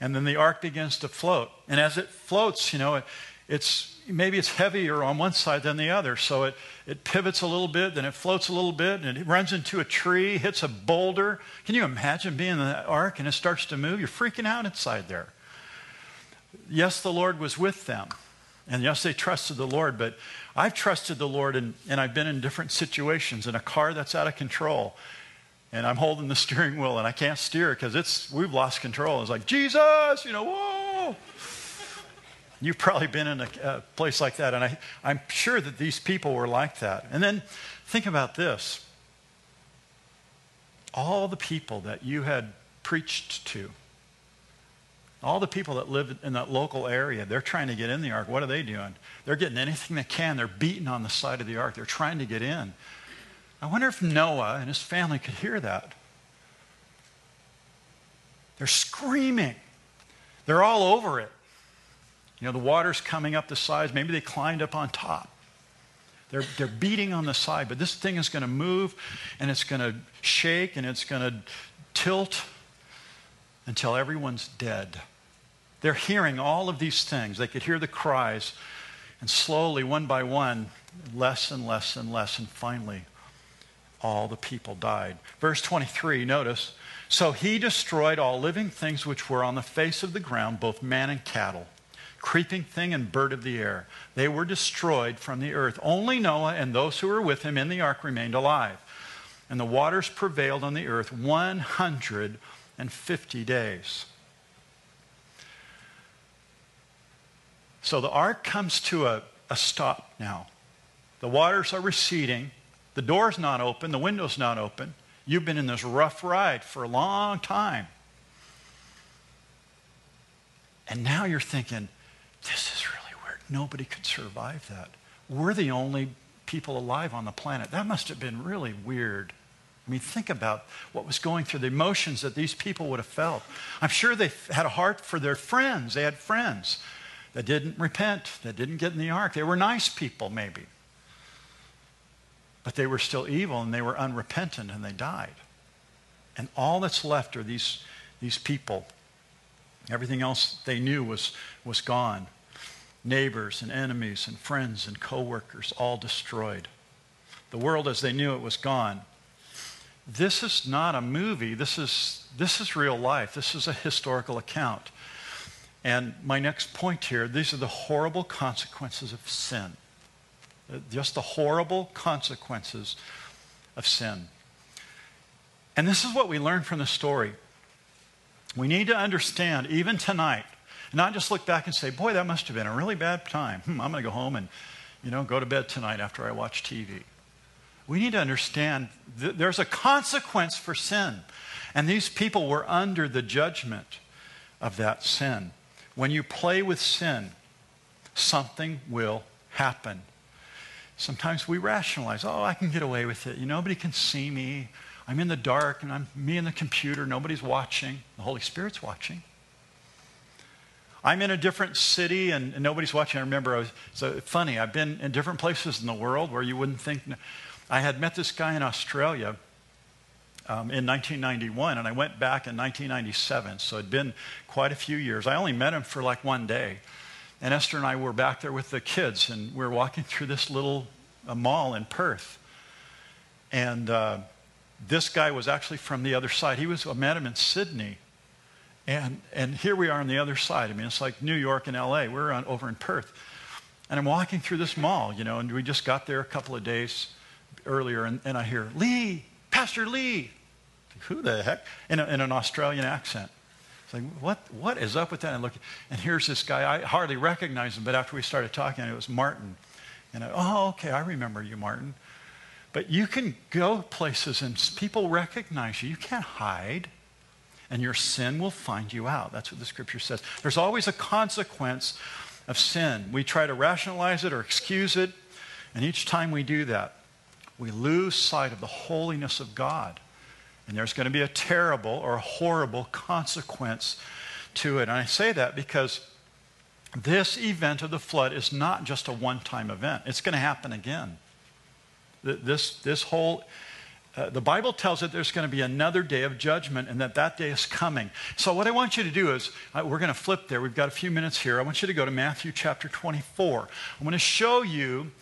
And then the ark begins to float. And as it floats, you know, it, it's maybe it's heavier on one side than the other. So it, it pivots a little bit, then it floats a little bit, and it runs into a tree, hits a boulder. Can you imagine being in the ark and it starts to move? You're freaking out inside there. Yes, the Lord was with them. And yes, they trusted the Lord, but I've trusted the Lord and, and I've been in different situations in a car that's out of control. And I'm holding the steering wheel and I can't steer because it's we've lost control. It's like, Jesus, you know, whoa. You've probably been in a, a place like that, and I, I'm sure that these people were like that. And then think about this all the people that you had preached to, all the people that live in that local area, they're trying to get in the ark. What are they doing? They're getting anything they can. They're beating on the side of the ark. They're trying to get in. I wonder if Noah and his family could hear that. They're screaming. They're all over it. You know, the water's coming up the sides. Maybe they climbed up on top. They're, they're beating on the side, but this thing is going to move and it's going to shake and it's going to tilt until everyone's dead. They're hearing all of these things. They could hear the cries, and slowly, one by one, less and less and less, and finally, all the people died. Verse 23, notice. So he destroyed all living things which were on the face of the ground, both man and cattle creeping thing and bird of the air. They were destroyed from the earth. Only Noah and those who were with him in the ark remained alive. And the waters prevailed on the earth 150 days. So the ark comes to a, a stop now. The waters are receding. The door's not open. The window's not open. You've been in this rough ride for a long time. And now you're thinking, this is really weird. Nobody could survive that. We're the only people alive on the planet. That must have been really weird. I mean, think about what was going through the emotions that these people would have felt. I'm sure they had a heart for their friends. They had friends that didn't repent, that didn't get in the ark. They were nice people, maybe. But they were still evil and they were unrepentant and they died. And all that's left are these, these people. Everything else they knew was, was gone neighbors and enemies and friends and coworkers all destroyed. The world as they knew it was gone. this is not a movie. This is, this is real life. This is a historical account. And my next point here these are the horrible consequences of sin. Just the horrible consequences of sin. And this is what we learn from the story. We need to understand, even tonight, not just look back and say, boy, that must have been a really bad time. Hmm, I'm going to go home and, you know, go to bed tonight after I watch TV. We need to understand that there's a consequence for sin. And these people were under the judgment of that sin. When you play with sin, something will happen. Sometimes we rationalize, oh, I can get away with it. You, nobody can see me. I'm in the dark and I'm me and the computer. Nobody's watching. The Holy Spirit's watching. I'm in a different city and, and nobody's watching. I remember, I was, so uh, funny, I've been in different places in the world where you wouldn't think. I had met this guy in Australia um, in 1991, and I went back in 1997. So it'd been quite a few years. I only met him for like one day. And Esther and I were back there with the kids, and we were walking through this little uh, mall in Perth. And uh, this guy was actually from the other side. He was, I met him in Sydney. And, and here we are on the other side. I mean, it's like New York and LA. We're on, over in Perth. And I'm walking through this mall, you know, and we just got there a couple of days earlier, and, and I hear, Lee, Pastor Lee. Who the heck? In, a, in an Australian accent. It's like, what, what is up with that? And look, and here's this guy. I hardly recognized him, but after we started talking, it was Martin. And I, oh, okay, I remember you, Martin. But you can go places and people recognize you. You can't hide. And your sin will find you out. That's what the scripture says. There's always a consequence of sin. We try to rationalize it or excuse it. And each time we do that, we lose sight of the holiness of God. And there's going to be a terrible or horrible consequence to it. And I say that because this event of the flood is not just a one time event, it's going to happen again. This, this whole, uh, the Bible tells it there's going to be another day of judgment and that that day is coming. So, what I want you to do is, uh, we're going to flip there. We've got a few minutes here. I want you to go to Matthew chapter 24. I'm going to show you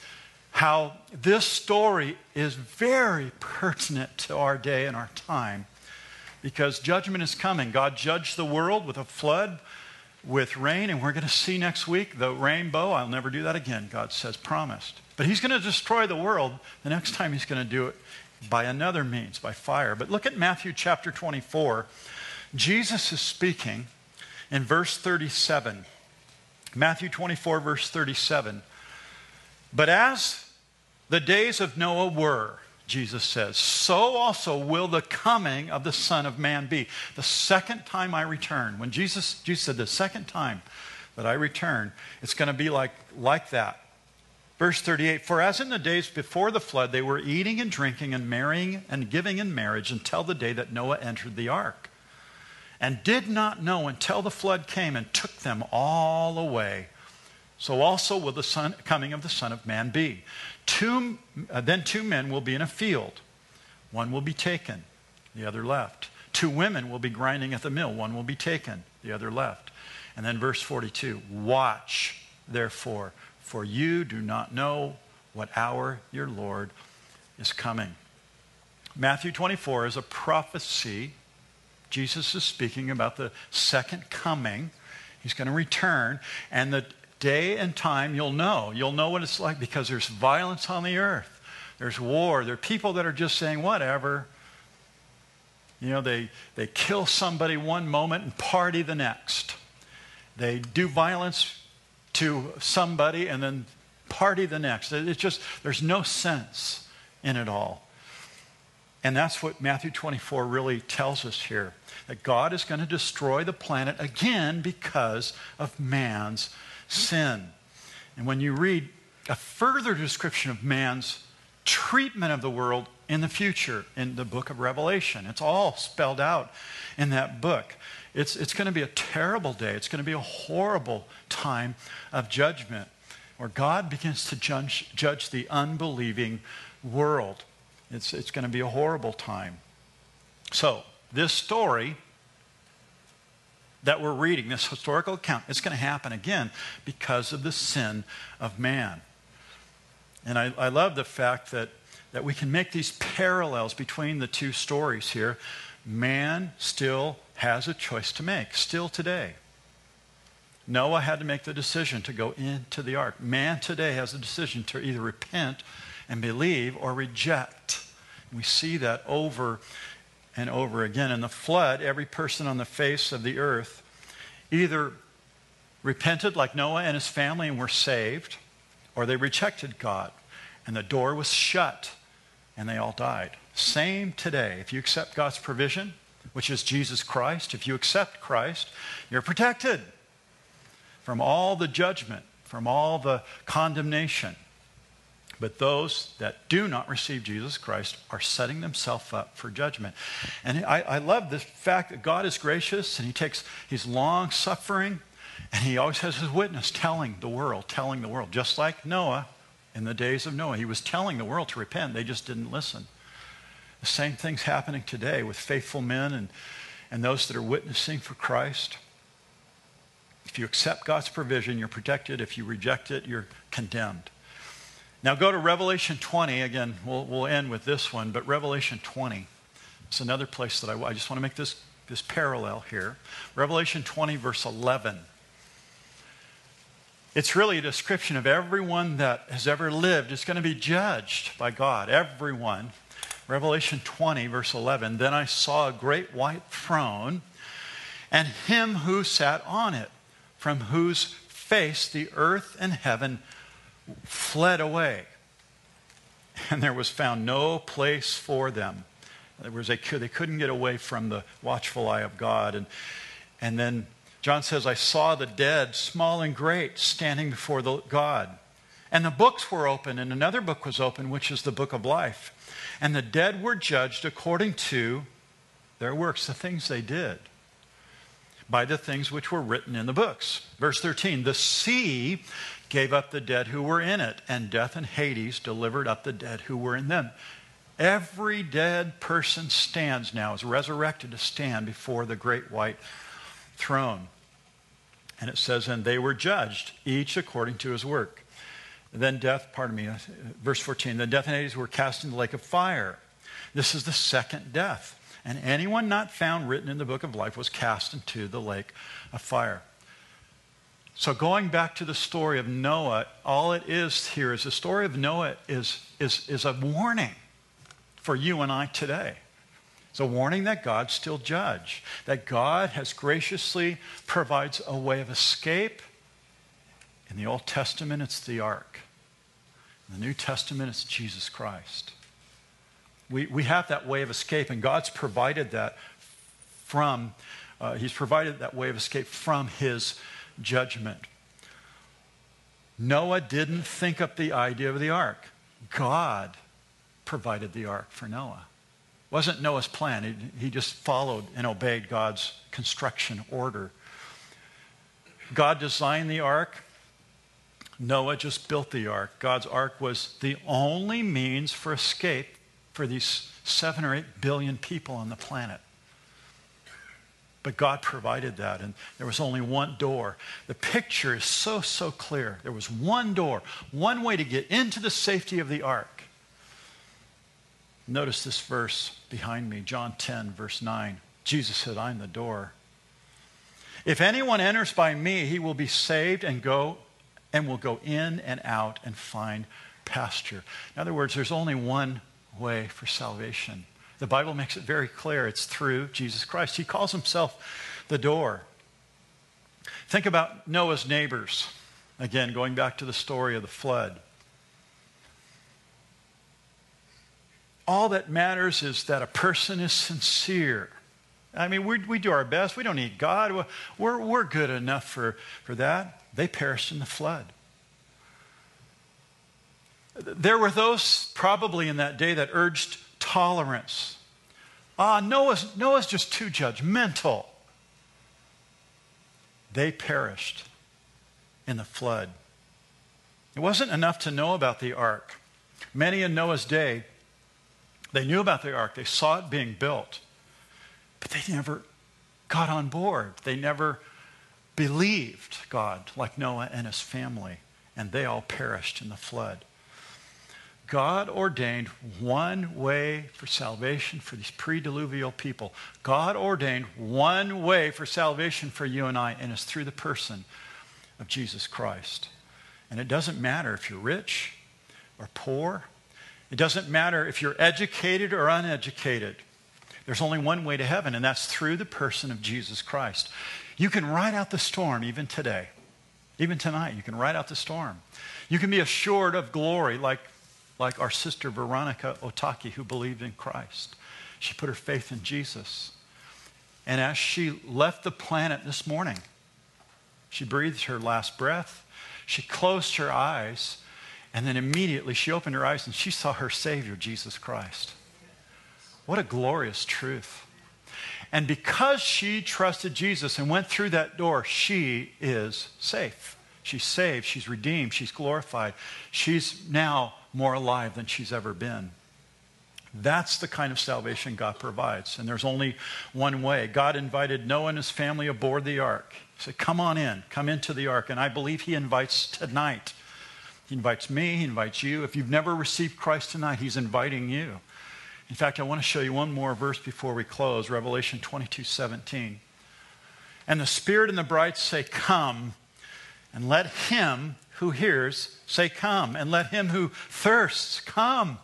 how this story is very pertinent to our day and our time because judgment is coming. God judged the world with a flood, with rain, and we're going to see next week the rainbow. I'll never do that again, God says, promised. But He's going to destroy the world. The next time He's going to do it by another means, by fire. But look at Matthew chapter 24. Jesus is speaking in verse 37. Matthew 24, verse 37. But as the days of Noah were, Jesus says, so also will the coming of the Son of Man be. The second time I return, when Jesus, Jesus said, the second time that I return, it's going to be like, like that. Verse 38 For as in the days before the flood, they were eating and drinking and marrying and giving in marriage until the day that Noah entered the ark, and did not know until the flood came and took them all away. So also will the son, coming of the Son of Man be. Two, uh, then two men will be in a field. One will be taken, the other left. Two women will be grinding at the mill. One will be taken, the other left. And then verse 42 Watch, therefore, for you do not know what hour your Lord is coming. Matthew 24 is a prophecy. Jesus is speaking about the second coming. He's going to return. And the day and time, you'll know. You'll know what it's like because there's violence on the earth. There's war. There are people that are just saying, whatever. You know, they, they kill somebody one moment and party the next. They do violence to somebody and then party the next. It's just, there's no sense in it all. And that's what Matthew 24 really tells us here that God is going to destroy the planet again because of man's sin. And when you read a further description of man's treatment of the world in the future in the book of Revelation, it's all spelled out in that book. It's, it's going to be a terrible day. It's going to be a horrible time of judgment where God begins to judge, judge the unbelieving world. It's, it's going to be a horrible time. So, this story that we're reading, this historical account, it's going to happen again because of the sin of man. And I, I love the fact that that we can make these parallels between the two stories here. Man still has a choice to make, still today. Noah had to make the decision to go into the ark. Man today has a decision to either repent and believe or reject. We see that over and over again. In the flood, every person on the face of the earth either repented like Noah and his family and were saved, or they rejected God and the door was shut and they all died. Same today. If you accept God's provision, which is Jesus Christ, if you accept Christ, you're protected from all the judgment, from all the condemnation. But those that do not receive Jesus Christ are setting themselves up for judgment. And I, I love the fact that God is gracious and He takes, He's long suffering, and He always has His witness telling the world, telling the world. Just like Noah in the days of Noah, He was telling the world to repent, they just didn't listen. The same thing's happening today with faithful men and, and those that are witnessing for Christ. If you accept God's provision, you're protected. If you reject it, you're condemned. Now go to Revelation 20. Again, we'll, we'll end with this one, but Revelation 20. It's another place that I, I just want to make this, this parallel here. Revelation 20, verse 11. It's really a description of everyone that has ever lived is going to be judged by God. Everyone. Revelation 20, verse 11. Then I saw a great white throne and him who sat on it from whose face the earth and heaven fled away. And there was found no place for them. There was a, they couldn't get away from the watchful eye of God. And, and then John says, I saw the dead, small and great, standing before the God. And the books were open, and another book was open, which is the book of life. And the dead were judged according to their works, the things they did by the things which were written in the books. Verse 13 The sea gave up the dead who were in it, and death and Hades delivered up the dead who were in them. Every dead person stands now, is resurrected to stand before the great white throne. And it says, And they were judged, each according to his work. Then death, pardon me, uh, verse 14, then death and Hades were cast into the lake of fire. This is the second death and anyone not found written in the book of life was cast into the lake of fire. So, going back to the story of Noah, all it is here is the story of Noah is, is, is a warning for you and I today. It's a warning that God still judge, that God has graciously provides a way of escape. In the Old Testament, it's the ark. In the New Testament, it's Jesus Christ. We, we have that way of escape, and God's provided that from, uh, He's provided that way of escape from His judgment. Noah didn't think up the idea of the ark. God provided the ark for Noah. It wasn't Noah's plan. He, he just followed and obeyed God's construction order. God designed the ark. Noah just built the ark. God's ark was the only means for escape for these seven or eight billion people on the planet. But God provided that, and there was only one door. The picture is so, so clear. There was one door, one way to get into the safety of the ark. Notice this verse behind me, John 10, verse 9. Jesus said, I'm the door. If anyone enters by me, he will be saved and go and will go in and out and find pasture. In other words, there's only one way for salvation. The Bible makes it very clear it's through Jesus Christ. He calls himself the door. Think about Noah's neighbors. Again, going back to the story of the flood. All that matters is that a person is sincere. I mean, we, we do our best. We don't need God. We're, we're good enough for, for that. They perished in the flood. There were those probably in that day that urged tolerance. Ah, Noah's, Noah's just too judgmental. They perished in the flood. It wasn't enough to know about the ark. Many in Noah's day, they knew about the ark, they saw it being built, but they never got on board. They never believed God like Noah and his family, and they all perished in the flood. God ordained one way for salvation for these pre-diluvial people. God ordained one way for salvation for you and I, and it's through the person of Jesus Christ. And it doesn't matter if you're rich or poor. It doesn't matter if you're educated or uneducated. There's only one way to heaven, and that's through the person of Jesus Christ. You can ride out the storm even today. Even tonight, you can ride out the storm. You can be assured of glory like, like our sister Veronica Otaki, who believed in Christ. She put her faith in Jesus. And as she left the planet this morning, she breathed her last breath. She closed her eyes. And then immediately she opened her eyes and she saw her Savior, Jesus Christ. What a glorious truth. And because she trusted Jesus and went through that door, she is safe. She's saved. She's redeemed. She's glorified. She's now more alive than she's ever been. That's the kind of salvation God provides. And there's only one way. God invited Noah and his family aboard the ark. He said, Come on in, come into the ark. And I believe he invites tonight. He invites me, he invites you. If you've never received Christ tonight, he's inviting you. In fact, I want to show you one more verse before we close Revelation 22 17. And the Spirit and the bride say, Come, and let him who hears say, Come, and let him who thirsts come.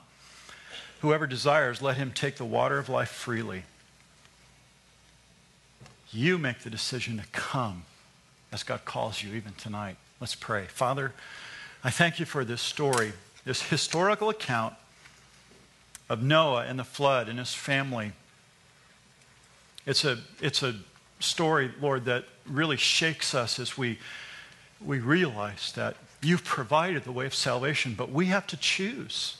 Whoever desires, let him take the water of life freely. You make the decision to come as God calls you even tonight. Let's pray. Father, I thank you for this story, this historical account of Noah and the flood and his family. It's a, it's a story, Lord, that really shakes us as we, we realize that you've provided the way of salvation, but we have to choose.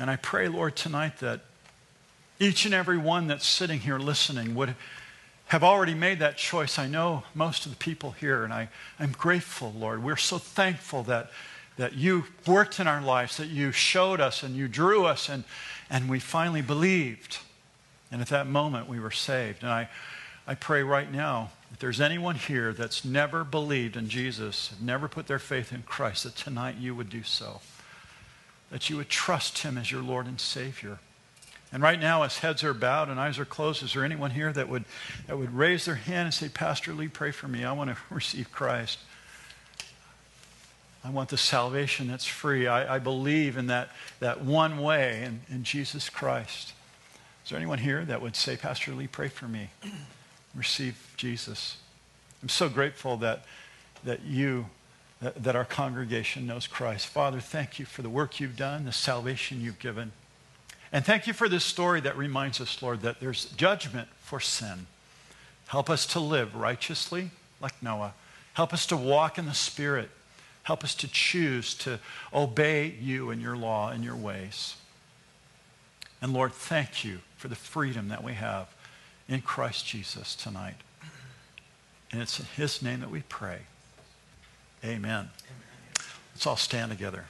And I pray, Lord, tonight that each and every one that's sitting here listening would have already made that choice. I know most of the people here, and I, I'm grateful, Lord. We're so thankful that that you worked in our lives, that you showed us and you drew us, and, and we finally believed. And at that moment, we were saved. And I, I pray right now, there's anyone here that's never believed in Jesus, never put their faith in Christ, that tonight you would do so. That you would trust him as your Lord and Savior. And right now, as heads are bowed and eyes are closed, is there anyone here that would, that would raise their hand and say, Pastor Lee, pray for me. I want to receive Christ. I want the salvation that's free. I, I believe in that, that one way in, in Jesus Christ. Is there anyone here that would say, Pastor Lee, pray for me? Receive Jesus. I'm so grateful that, that you, that, that our congregation knows Christ. Father, thank you for the work you've done, the salvation you've given. And thank you for this story that reminds us, Lord, that there's judgment for sin. Help us to live righteously like Noah. Help us to walk in the Spirit Help us to choose to obey you and your law and your ways. And Lord, thank you for the freedom that we have in Christ Jesus tonight. And it's in his name that we pray. Amen. Amen. Let's all stand together.